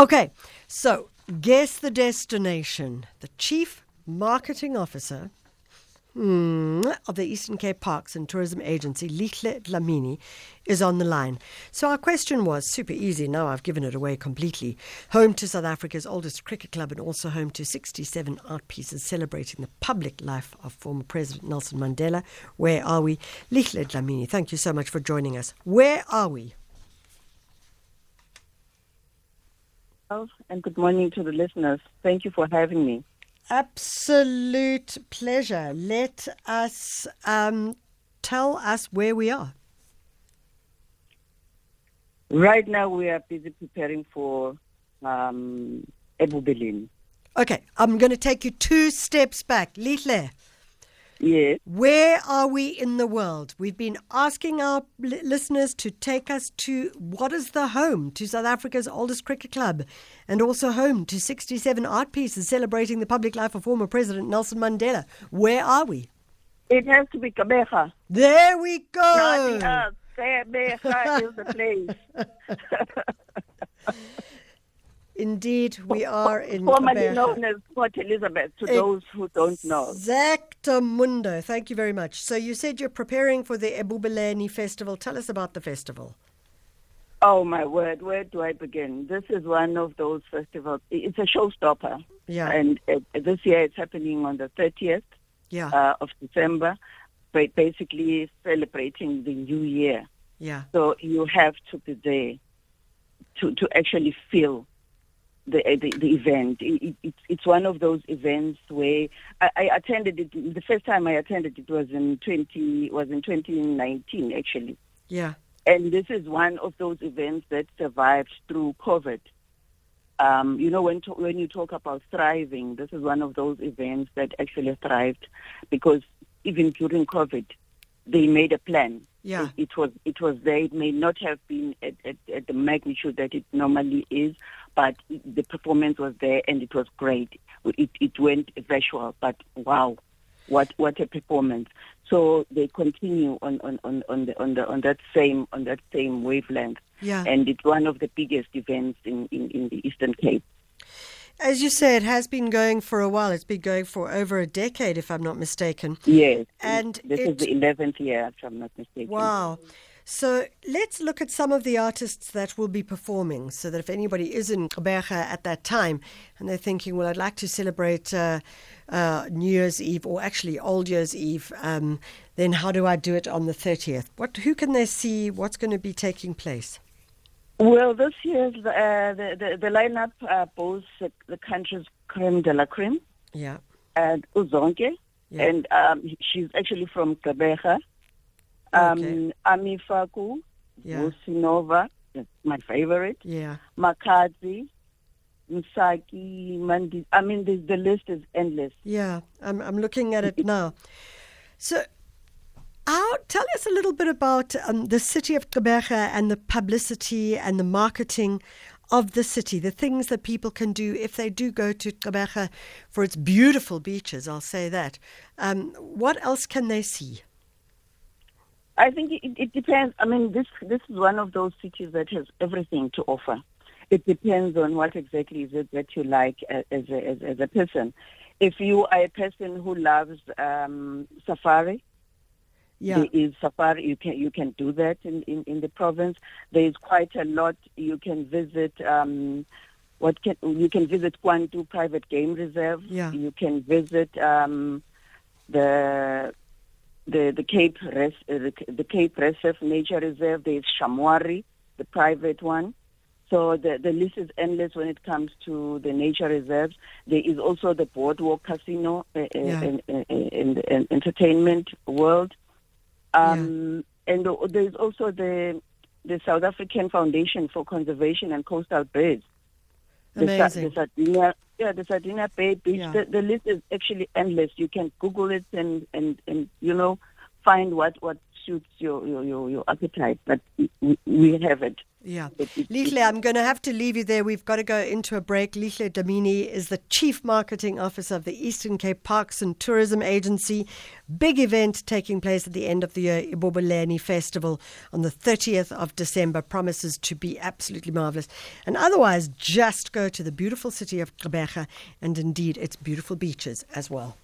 Okay, so guess the destination. The chief marketing officer hmm, of the Eastern Cape Parks and Tourism Agency, Lihle Dlamini, is on the line. So our question was super easy. Now I've given it away completely. Home to South Africa's oldest cricket club and also home to 67 art pieces celebrating the public life of former President Nelson Mandela. Where are we? Lihle Dlamini, thank you so much for joining us. Where are we? And good morning to the listeners. Thank you for having me. Absolute pleasure. Let us um, tell us where we are. Right now, we are busy preparing for um, Ebubeleni. Okay, I'm going to take you two steps back. Lihle, Yes. where are we in the world? We've been asking our li- listeners to take us to what is the home to South Africa's oldest cricket club and also home to 67 art pieces celebrating the public life of former President Nelson Mandela. Where are we? It has to be Gqeberha. There we go. else. Is the place. Indeed, we are in Formerly known as Port Elizabeth, to Ex- those who don't know. Exactamundo. Thank you very much. So you said you're preparing for the Ebubeleni festival. Tell us about the festival. Oh, my word. Where do I begin? This is one of those festivals. It's a showstopper. Yeah. And uh, this year it's happening on the 30th Yeah. uh, of December, ba- basically celebrating the new year. yeah. So you have to be there to, to actually feel the, the, the event. It, it, it's- it's one of those events where I, I attended it. The first time I attended it was in 20 was in 2019 actually, Yeah. and this is one of those events that survived through COVID. Um, you know, when to, when you talk about thriving, this is one of those events that actually thrived because even during COVID, they made a plan Yeah. it, it was it was there. It may not have been at, at, at the magnitude that it normally is, but it, the performance was there and it was great. It it went virtual, but wow, what what a performance! So they continue on on, on, on the on the on that same on that same wavelength, Yeah. and it's one of the biggest events in, in, in the Eastern Cape. As you say, it has been going for a while. It's been going for over a decade, if I'm not mistaken. Yes, And this it- is the eleventh year, if I'm not mistaken. Wow. So let's look at some of the artists that will be performing so that if anybody is in Gqeberha at that time and they're thinking, well, I'd like to celebrate uh, uh, New Year's Eve or actually Old Year's Eve, um, then how do I do it on the 30th? What, who can they see? What's going to be taking place? Well, this year's uh, the, the the lineup uh, boasts the, country's creme de la creme Yeah. and Uzonke, Yeah. and um, she's actually from Gqeberha. Um, Okay. Ami Faku, Yeah. Vusi Nova, that's my favorite. Yeah. Makhadzi, Msaki, Mandi. I mean, the, the list is endless. Yeah, I'm, I'm looking at it now. So, how, tell us a little bit about um, the city of Gqeberha and the publicity and the marketing of the city, the things that people can do if they do go to Gqeberha for its beautiful beaches, I'll say that. Um, what else can they see? I think it, it depends. I mean, this this is one of those cities that has everything to offer. It depends on what exactly is it that you like as a, as, as a person. If you are a person who loves um, safari, Yeah, there is safari. You can you can do that in, in, in the province. There is quite a lot. You can visit. Um, what can you can visit Kwantu Private Game Reserve. Yeah. You can visit um, the the the Cape Res, uh, the, the Cape Recife Nature Reserve. There is Shamwari, the private one. So the the list is endless when it comes to the nature reserves. There is also the Boardwalk Casino uh, uh, Yeah. in, in, in the entertainment world. Um, And there is also the the South African Foundation for Conservation and Coastal Birds. The, Sa- amazing. the Sardinia, yeah, the Sardinia Bay Beach. Yeah. The, the list is actually endless. You can Google it and, and, and you know find what, what suits your, your, your, your appetite, but we, we have it. Yeah. Lihle, I'm going to have to leave you there. We've got to go into a break. Lihle Dlamini is the Chief Marketing Officer of the Eastern Cape Parks and Tourism Agency. Big event taking place at the end of the year, Ebubeleni Festival on the 30th of December. Promises to be absolutely marvelous. And otherwise, just go to the beautiful city of Gqeberha and indeed its beautiful beaches as well.